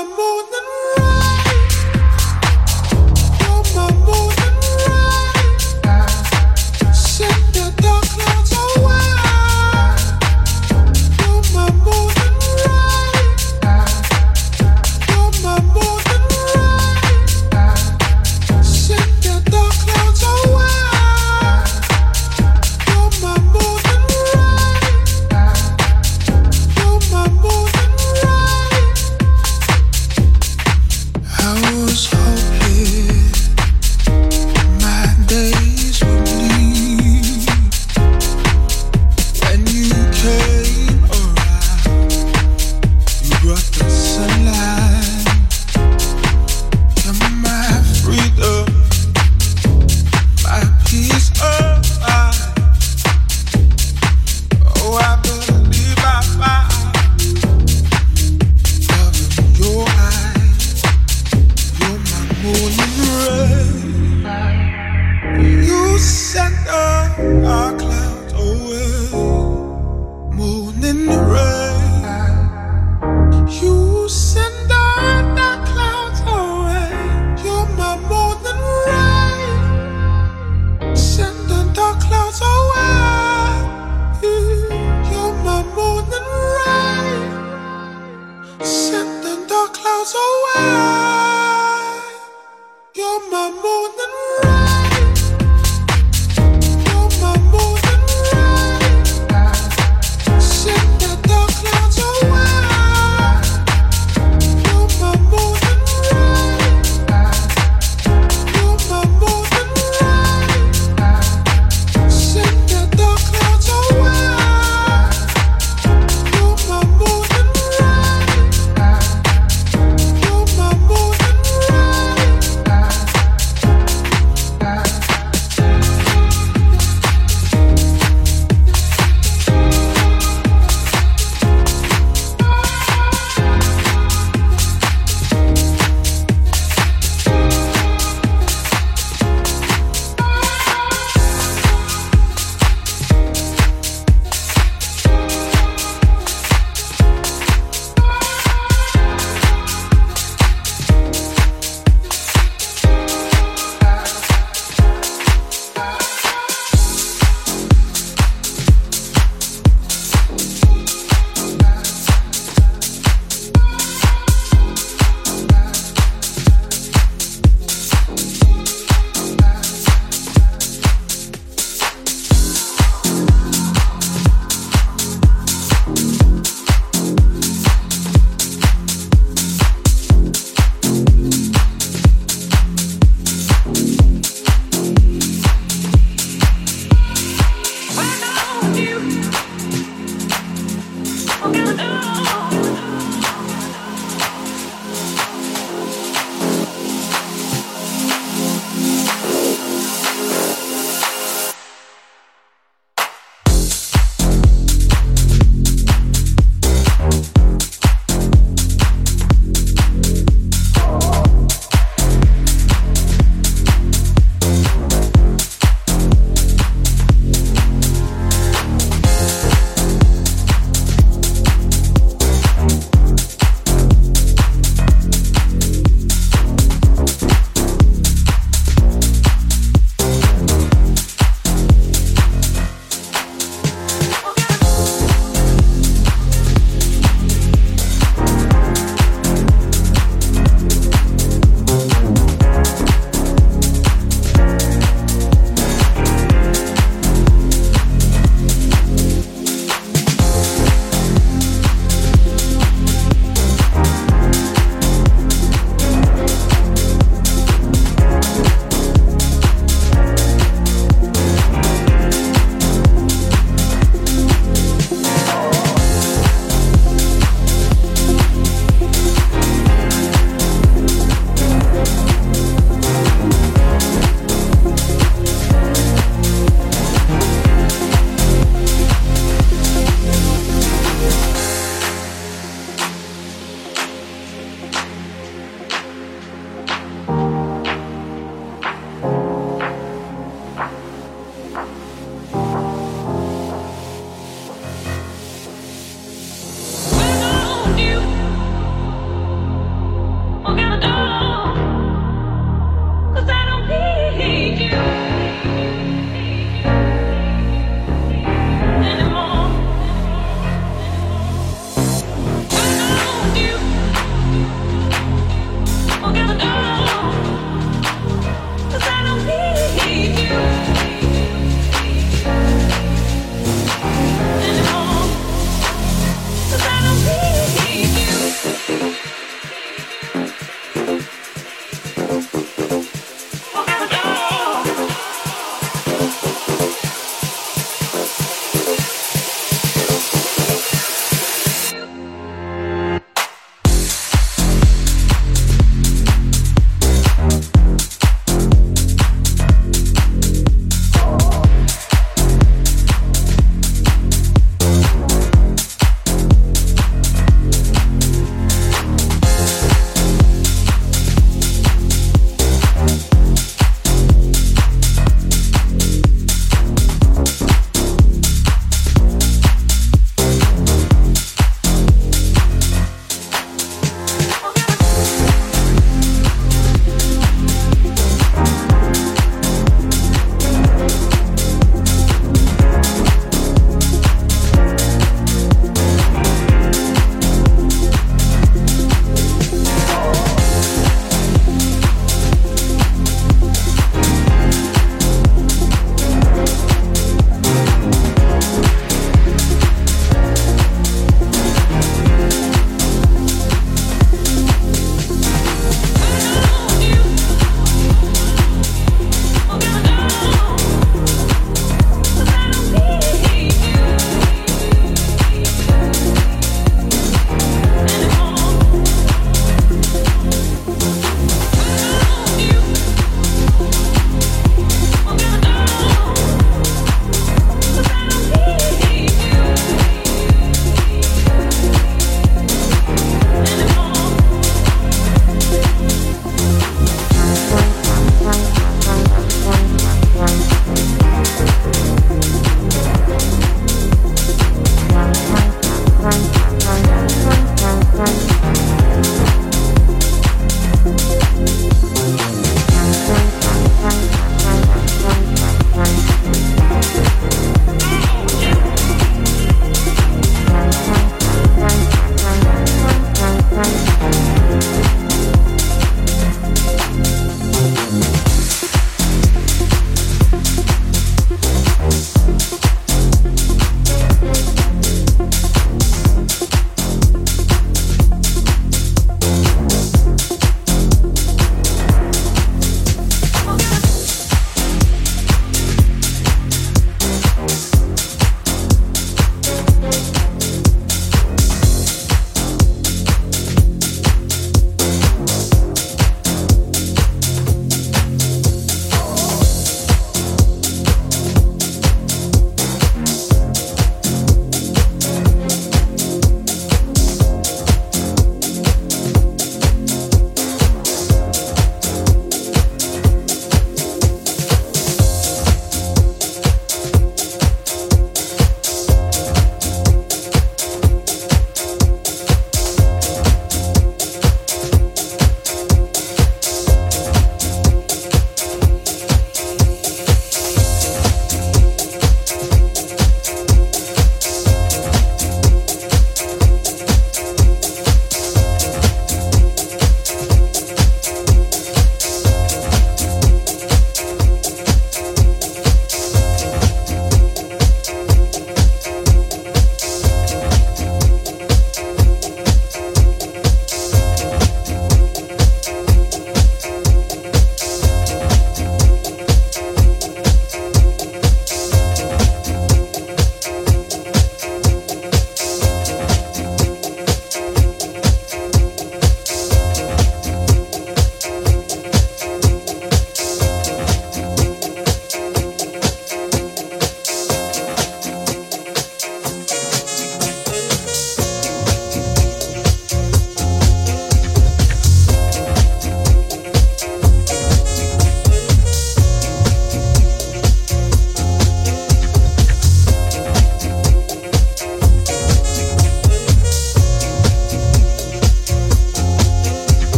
amor.